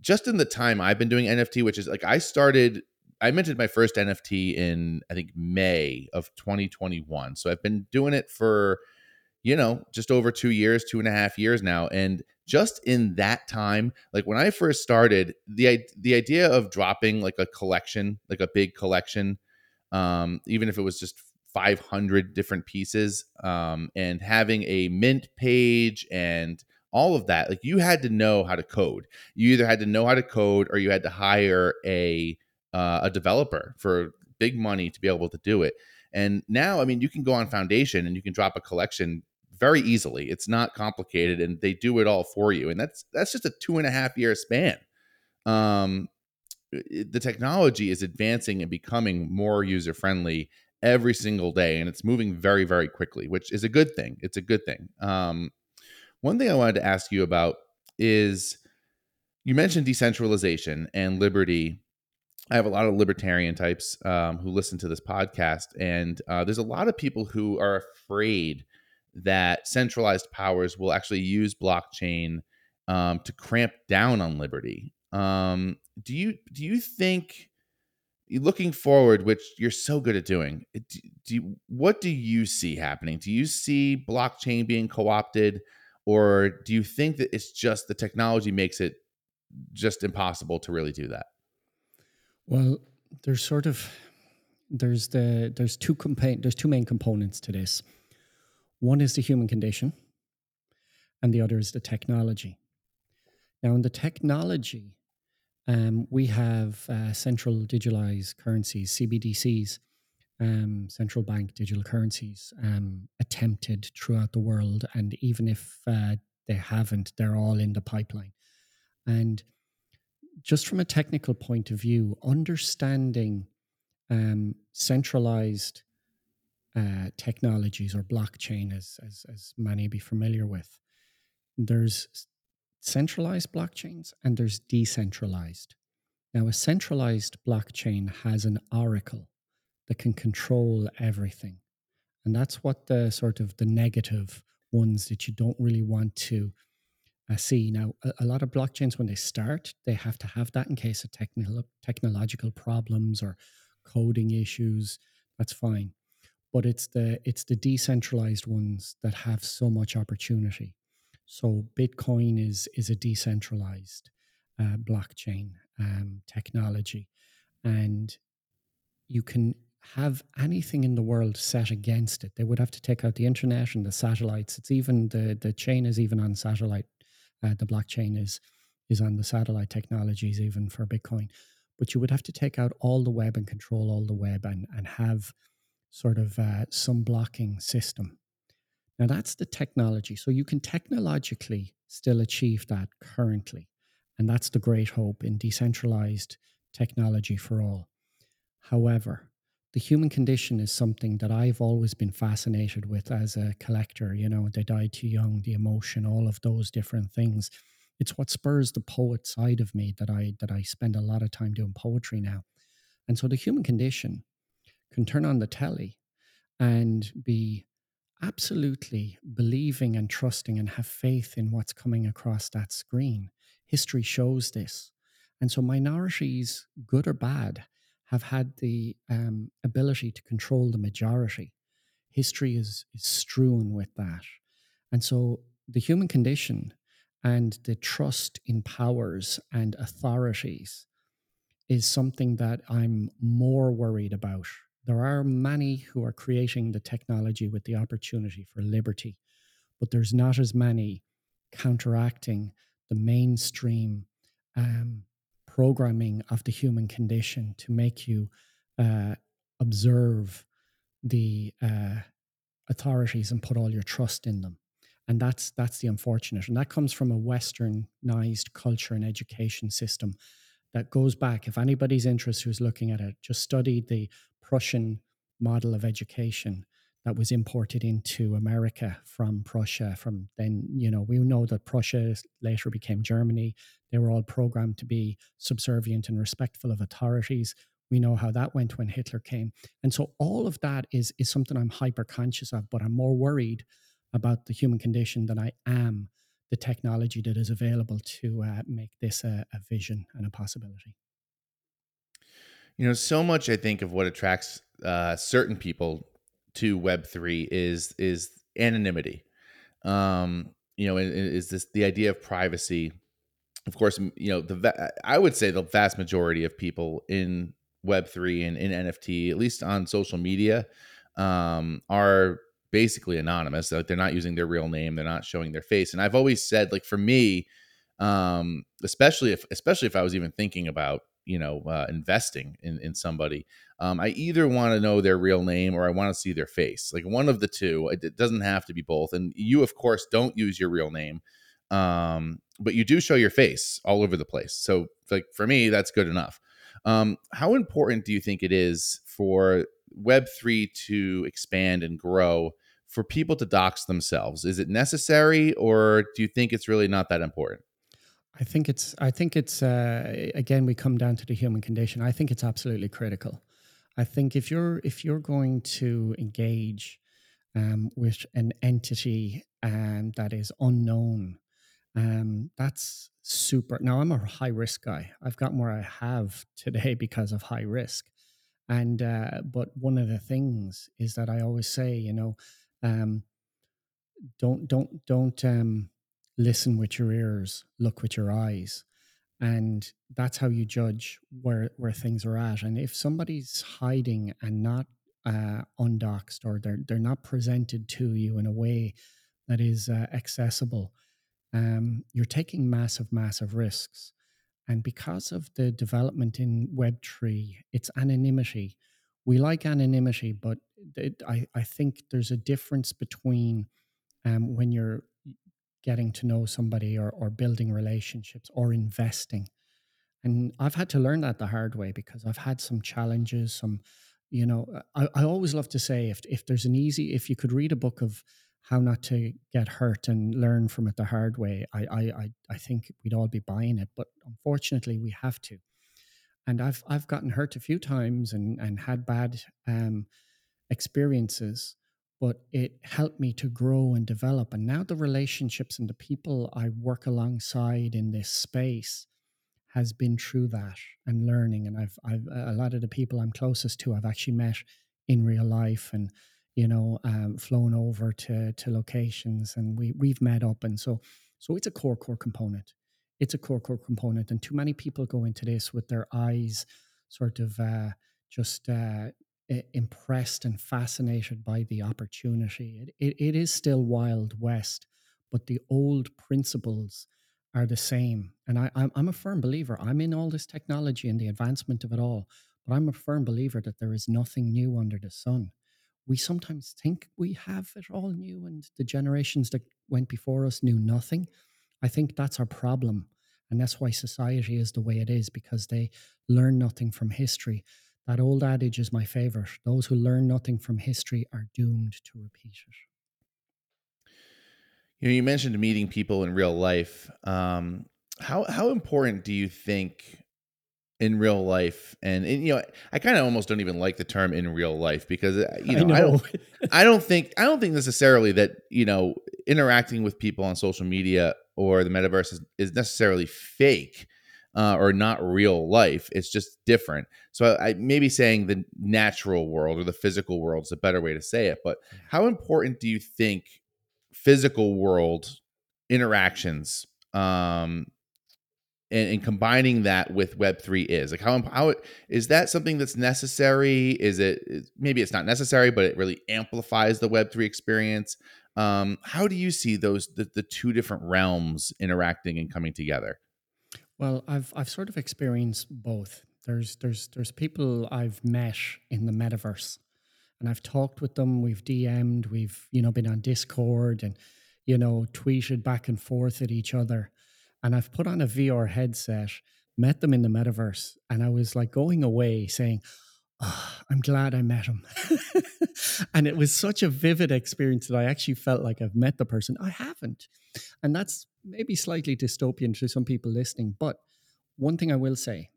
just in the time i've been doing nft which is like i started I minted my first NFT in I think May of 2021. So I've been doing it for, you know, just over two years, two and a half years now. And just in that time, like when I first started, the the idea of dropping like a collection, like a big collection, um, even if it was just 500 different pieces, um, and having a mint page and all of that, like you had to know how to code. You either had to know how to code or you had to hire a uh, a developer for big money to be able to do it. And now, I mean, you can go on Foundation and you can drop a collection very easily. It's not complicated, and they do it all for you. And that's that's just a two and a half year span. Um, the technology is advancing and becoming more user friendly every single day, and it's moving very very quickly, which is a good thing. It's a good thing. Um, one thing I wanted to ask you about is you mentioned decentralization and liberty I have a lot of libertarian types um, who listen to this podcast, and uh, there's a lot of people who are afraid that centralized powers will actually use blockchain um, to cramp down on liberty. Um, do you do you think, looking forward, which you're so good at doing, do, do you, what do you see happening? Do you see blockchain being co-opted, or do you think that it's just the technology makes it just impossible to really do that? Well, there's sort of there's the there's two compa- there's two main components to this. One is the human condition, and the other is the technology. Now, in the technology, um, we have uh, central digitalized currencies, CBDCs, um, central bank digital currencies, um, attempted throughout the world, and even if uh, they haven't, they're all in the pipeline. And just from a technical point of view, understanding um, centralized uh, technologies or blockchain, as, as as many be familiar with, there's centralized blockchains and there's decentralized. Now, a centralized blockchain has an oracle that can control everything, and that's what the sort of the negative ones that you don't really want to uh, see. Now, a, a lot of blockchains, when they start, they have to have that in case of technical technological problems or coding issues. That's fine, but it's the it's the decentralized ones that have so much opportunity. So Bitcoin is is a decentralized uh, blockchain um, technology, and you can have anything in the world set against it. They would have to take out the internet and the satellites. It's even the the chain is even on satellite uh, the blockchain is is on the satellite technologies even for bitcoin. But you would have to take out all the web and control all the web and and have sort of uh, some blocking system. Now that's the technology. So you can technologically still achieve that currently. And that's the great hope in decentralized technology for all. However the human condition is something that I've always been fascinated with as a collector. You know, they died too young, the emotion, all of those different things. It's what spurs the poet side of me that I that I spend a lot of time doing poetry now. And so the human condition can turn on the telly and be absolutely believing and trusting and have faith in what's coming across that screen. History shows this. And so minorities, good or bad, have had the um, ability to control the majority. History is, is strewn with that. And so the human condition and the trust in powers and authorities is something that I'm more worried about. There are many who are creating the technology with the opportunity for liberty, but there's not as many counteracting the mainstream um, programming of the human condition to make you uh, observe the uh, authorities and put all your trust in them. And that's that's the unfortunate. And that comes from a westernized culture and education system that goes back if anybody's interested who's looking at it just study the prussian model of education that was imported into America from Prussia. From then, you know, we know that Prussia later became Germany. They were all programmed to be subservient and respectful of authorities. We know how that went when Hitler came. And so all of that is, is something I'm hyper conscious of, but I'm more worried about the human condition than I am the technology that is available to uh, make this a, a vision and a possibility. You know, so much I think of what attracts uh, certain people to Web three is is anonymity. Um, you know, is this the idea of privacy? Of course, you know the I would say the vast majority of people in Web three and in NFT, at least on social media, um, are basically anonymous. Like they're not using their real name, they're not showing their face. And I've always said, like for me, um, especially if especially if I was even thinking about you know uh, investing in in somebody um, i either want to know their real name or i want to see their face like one of the two it doesn't have to be both and you of course don't use your real name um, but you do show your face all over the place so like for me that's good enough um, how important do you think it is for web3 to expand and grow for people to dox themselves? Is it necessary or do you think it's really not that important I think it's. I think it's. Uh, again, we come down to the human condition. I think it's absolutely critical. I think if you're if you're going to engage um, with an entity um, that is unknown, um, that's super. Now I'm a high risk guy. I've gotten where I have today [LAUGHS] because of high risk, and uh, but one of the things is that I always say, you know, um, don't don't don't um, listen with your ears, look with your eyes. And that's how you judge where, where things are at. And if somebody's hiding and not uh, undoxed or they're, they're not presented to you in a way that is uh, accessible, um, you're taking massive, massive risks. And because of the development in Web3, it's anonymity. We like anonymity, but it, I, I think there's a difference between um, when you're getting to know somebody or, or building relationships or investing. And I've had to learn that the hard way because I've had some challenges, some, you know, I, I always love to say if if there's an easy, if you could read a book of how not to get hurt and learn from it the hard way, I I I, think we'd all be buying it. But unfortunately, we have to. And I've I've gotten hurt a few times and and had bad um, experiences but it helped me to grow and develop. And now the relationships and the people I work alongside in this space has been through that and learning. And I've, I've a lot of the people I'm closest to, I've actually met in real life and, you know, um, flown over to, to locations and we, we've met up. And so, so it's a core, core component. It's a core, core component. And too many people go into this with their eyes sort of, uh, just uh, impressed and fascinated by the opportunity. It, it, it is still Wild West, but the old principles are the same. And I, I'm, I'm a firm believer. I'm in all this technology and the advancement of it all, but I'm a firm believer that there is nothing new under the sun. We sometimes think we have it all new, and the generations that went before us knew nothing. I think that's our problem. And that's why society is the way it is, because they learn nothing from history. That old adage is my favorite. Those who learn nothing from history are doomed to repeat it. You know, you mentioned meeting people in real life. Um, how how important do you think in real life and, and you know i kind of almost don't even like the term in real life because uh, you know I I, don't i don't think i don't think necessarily that you know interacting with people on social media or the metaverse is, is necessarily fake uh, or not real life it's just different. So i maybe saying the natural world or the physical world is a better way to say it but how important do you think physical world interactions um and, and combining that with web 3 is? Like how how is that something that's necessary? Is it is- maybe it's not necessary but it really amplifies the web 3 experience. Um how do you see those the, the two different realms interacting and coming together Well, I've I've sort of experienced both. There's there's there's people I've met in the metaverse, and I've talked with them. We've DM'd. We've you know been on Discord and you know tweeted back and forth at each other. And I've put on a VR headset, met them in the metaverse, and I was like going away saying, "Ah, "I'm glad I met him." [LAUGHS] and it was such a vivid experience that I actually felt like I've met the person. I haven't, and that's maybe slightly dystopian to some people listening. But one thing I will say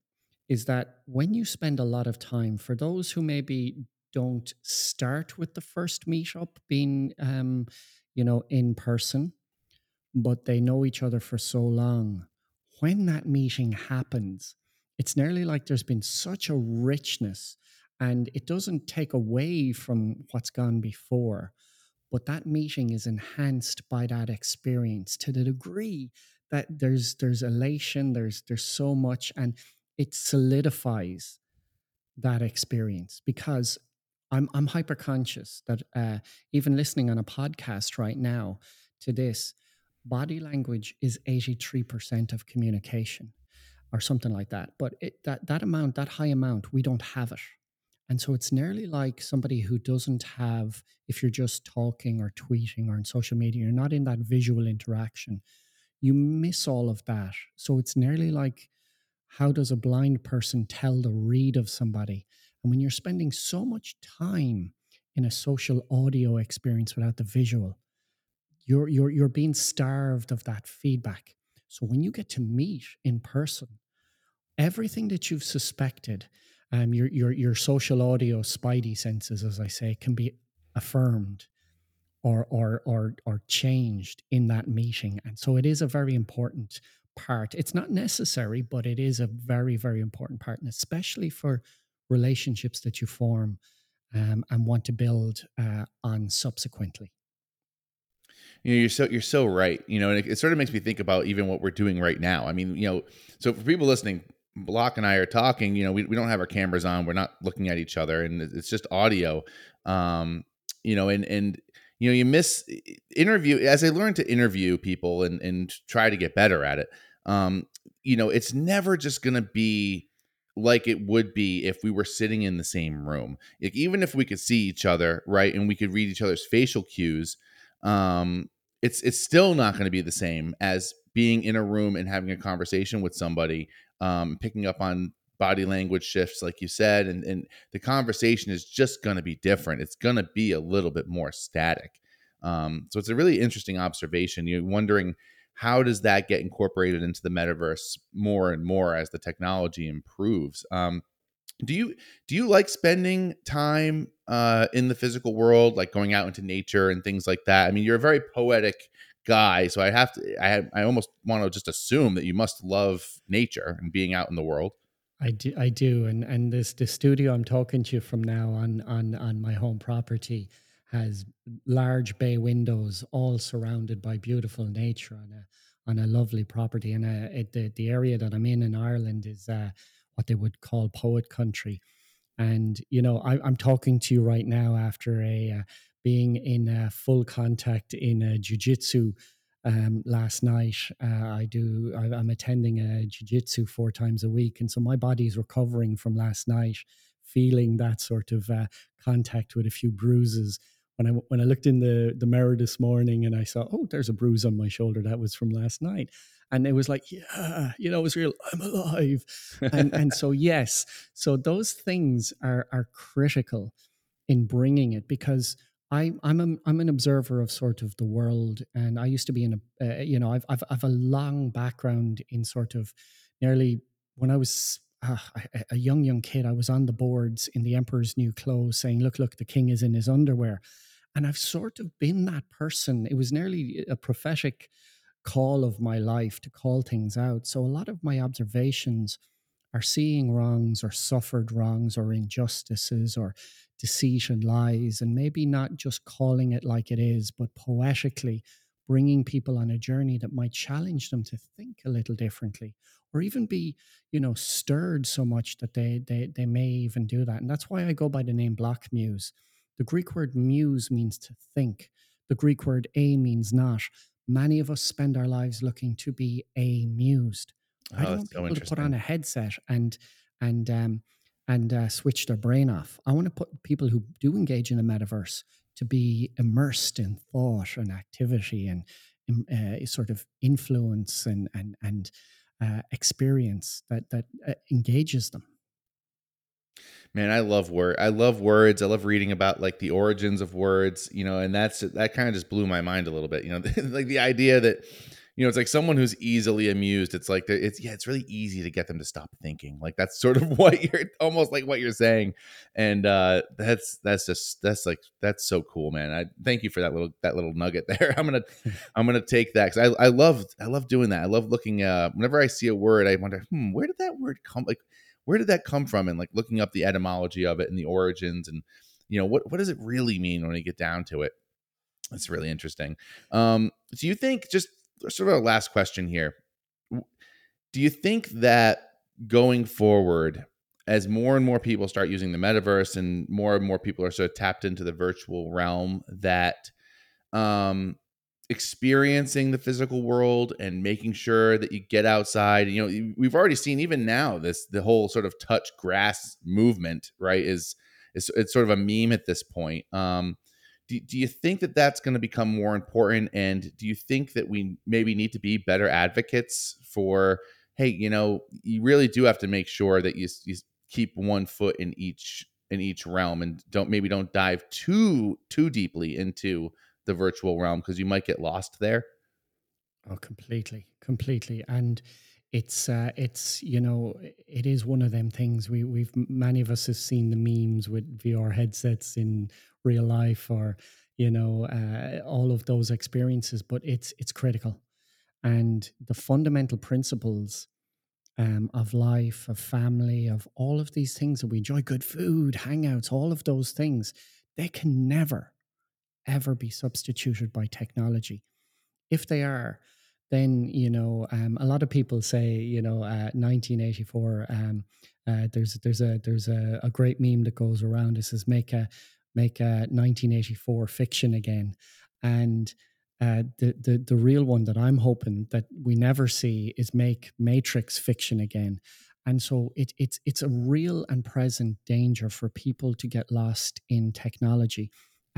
is that when you spend a lot of time, for those who maybe don't start with the first meetup being, um, you know, in person, but they know each other for so long, when that meeting happens, it's nearly like there's been such a richness and it doesn't take away from what's gone before but that meeting is enhanced by that experience to the degree that there's there's elation there's there's so much and it solidifies that experience because i'm i'm hyper conscious that uh, even listening on a podcast right now to this body language is 83% of communication or something like that but it, that that amount that high amount we don't have it and so it's nearly like somebody who doesn't have, if you're just talking or tweeting or on social media, you're not in that visual interaction, you miss all of that. So it's nearly like how does a blind person tell the read of somebody? And when you're spending so much time in a social audio experience without the visual, you're you're you're being starved of that feedback. So when you get to meet in person, everything that you've suspected, um, your your your social audio spidey senses, as I say, can be affirmed or or or or changed in that meeting. And so it is a very important part. It's not necessary, but it is a very, very important part, and especially for relationships that you form um, and want to build uh, on subsequently. You know you're so you're so right you know and it, it sort of makes me think about even what we're doing right now. I mean you know so for people listening block and i are talking you know we, we don't have our cameras on we're not looking at each other and it's just audio. Um you know and and you know you miss interview as i learned to interview people and and try to get better at it um you know it's never just gonna be like it would be if we were sitting in the same room. Like even if we could see each other right and we could read each other's facial cues um it's it's still not going to be the same as being in a room and having a conversation with somebody um picking up on body language shifts like you said and and the conversation is just going to be different. It's going to be a little bit more static. Um so it's a really interesting observation. You're wondering how does that get incorporated into the metaverse more and more as the technology improves? Um do you do you like spending time uh in the physical world like going out into nature and things like that i mean you're a very poetic guy so i have to i i almost want to just assume that you must love nature and being out in the world I do, I do, and and this the studio I'm talking to you from now on on on my home property has large bay windows, all surrounded by beautiful nature on a on a lovely property. And uh, the the area that I'm in in Ireland is uh, what they would call poet country. And you know, I, I'm talking to you right now after a uh, being in uh, full contact in uh, jujitsu um, last night. Uh, I do. I, I'm attending a jiu-jitsu four times a week, and so my body's recovering from last night, feeling that sort of uh, contact with a few bruises. When I when I looked in the the mirror this morning and I saw, oh, there's a bruise on my shoulder that was from last night, and it was like, yeah, you know, it was real. I'm alive, and and so yes, so those things are are critical in bringing it because I, I'm a, I'm an observer of sort of the world, and I used to be in a uh, you know I've, I've I've a long background in sort of nearly when I was uh, a, a young young kid. I was on the boards in the Emperor's New Clothes, saying, "Look, look, the king is in his underwear," and I've sort of been that person. It was nearly a prophetic call of my life to call things out. So a lot of my observations are seeing wrongs or suffered wrongs or injustices or deceit and lies, and maybe not just calling it like it is, but poetically bringing people on a journey that might challenge them to think a little differently or even be you know stirred so much that they they, they may even do that. And that's why i go by the name Block Muse. The greek word muse means to think. The greek word a means not many of us spend our lives looking to be amused. Oh, i don't want so people to put on a headset and and um and uh, switch their brain off? I want to put people who do engage in a metaverse to be immersed in thought and activity and um, uh, sort of influence and and and uh, experience that that uh, engages them. Man, I love word. I love words. I love reading about like the origins of words, you know, and that's that kind of just blew my mind a little bit, you know, [LAUGHS] like the idea that you know, it's like someone who's easily amused. It's like it's yeah, it's really easy to get them to stop thinking. Like that's sort of [LAUGHS] what you're almost like what you're saying, and uh that's that's just that's like that's so cool, man. I thank you for that little that little nugget [LAUGHS] there. I'm gonna I'm gonna take that because I I love I love doing that. I love looking. Uh, whenever I see a word, I wonder, hmm, where did that word come? Like, where did that come from? And like looking up the etymology of it and the origins, and you know what what does it really mean when you get down to it. That's really interesting. Um, do you think just sort of a last question here? Do you think that going forward, as more and more people start using the metaverse and more and more people are sort of tapped into the virtual realm, that um, experiencing the physical world and making sure that you get outside, you know, we've already seen even now this the whole sort of touch grass movement, right? Is is it's sort of a meme at this point. Um, do, do you think that that's going to become more important and do you think that we maybe need to be better advocates for hey you know you really do have to make sure that you, you keep one foot in each in each realm and don't maybe don't dive too too deeply into the virtual realm because you might get lost there. Oh, completely, completely, and it's uh, it's you know it is one of them things. We we've many of us have seen the memes with VR headsets in real life or you know uh, all of those experiences, but it's it's critical, and the fundamental principles um, of life, of family, of all of these things that we enjoy, good food, hangouts, all of those things, they can never ever be substituted by technology if they are, then you know um, a lot of people say you know uh, 1984. Um, uh, there's there's a there's a, a great meme that goes around. It says make a make a 1984 fiction again, and uh, the the the real one that I'm hoping that we never see is make Matrix fiction again. And so it, it's it's a real and present danger for people to get lost in technology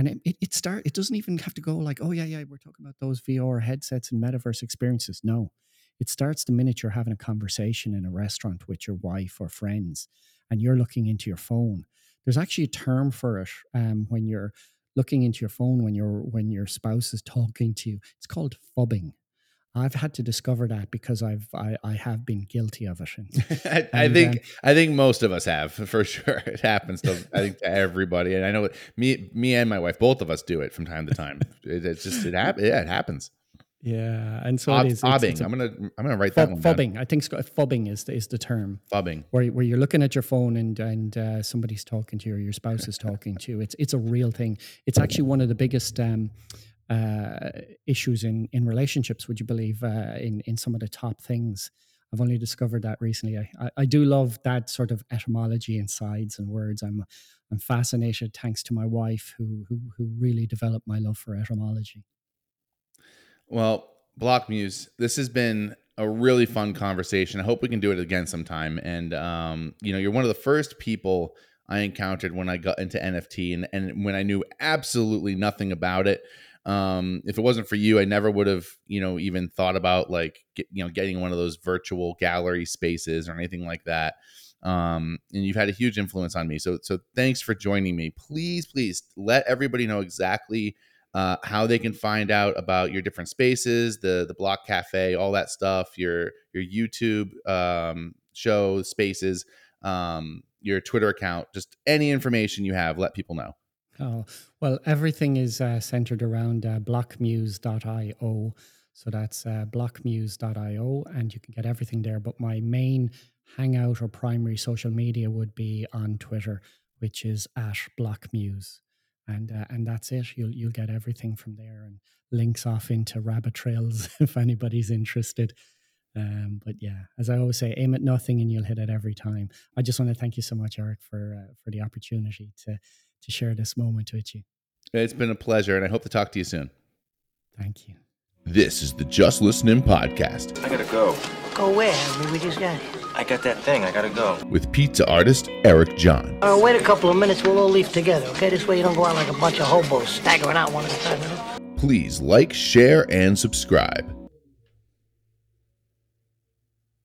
and it, it, it start it doesn't even have to go like oh yeah yeah we're talking about those vr headsets and metaverse experiences. No. It starts the minute you're having a conversation in a restaurant with your wife or friends and you're looking into your phone. There's actually a term for it um, when you're looking into your phone when your when your spouse is talking to you. It's called phubbing i've had to discover that because i've i, I have been guilty of it and, [LAUGHS] I, I And, think um, I think most of us have [LAUGHS] for sure. It happens to I think to everybody, and I know me me and my wife, both of us do it from time to time. It, it's just it happens. Yeah, it happens. yeah and so Fob- it is it's- fobbing. it's a- I'm gonna I'm gonna write that one down. phubbing i think it's got- is the, is the term Fobbing. where, where you're looking at your phone and and uh, somebody's talking to you or your spouse is [LAUGHS] talking to you. It's it's a real thing. It's actually one of the biggest um, uh, issues in in relationships. Would you believe uh, in in some of the top things? I've only discovered that recently. I, I, I do love that sort of etymology and sides and words. I'm I'm fascinated thanks to my wife who who who really developed my love for etymology. Well, Block Muse, this has been a really fun conversation. I hope we can do it again sometime. And um, you know, you're one of the first people I encountered when I got into NFT and, and when I knew absolutely nothing about it. Um, if it wasn't for you, I never would have, you know, even thought about like get, you know, getting one of those virtual gallery spaces or anything like that. Um, and you've had a huge influence on me. So so thanks for joining me. Please, please let everybody know exactly uh, how they can find out about your different spaces, the the Block Cafe, all that stuff, your your YouTube, um, show, spaces, um, your Twitter account, just any information you have, let people know. Oh, well, everything is uh, centered around uh, blockmuse.io. So that's uh, blockmuse.io, and you can get everything there. But my main hangout or primary social media would be on Twitter, which is at blockmuse. And, uh, and that's it. You'll you'll get everything from there and links off into rabbit trails [LAUGHS] if anybody's interested. Um, but yeah, as I always say, aim at nothing and you'll hit it every time. I just want to thank you so much, Eric, for uh, for the opportunity to to share this moment with you. It's been a pleasure, and I hope to talk to you soon. Thank you. This is the Just Listening podcast I gotta go. Go where? I mean, we just got here. I got that thing. I gotta go. with pizza artist Eric John. Uh, wait a couple of minutes, we'll all leave together, okay? This way you don't go out like a bunch of hobos staggering out one at a time. Please like, share, and subscribe.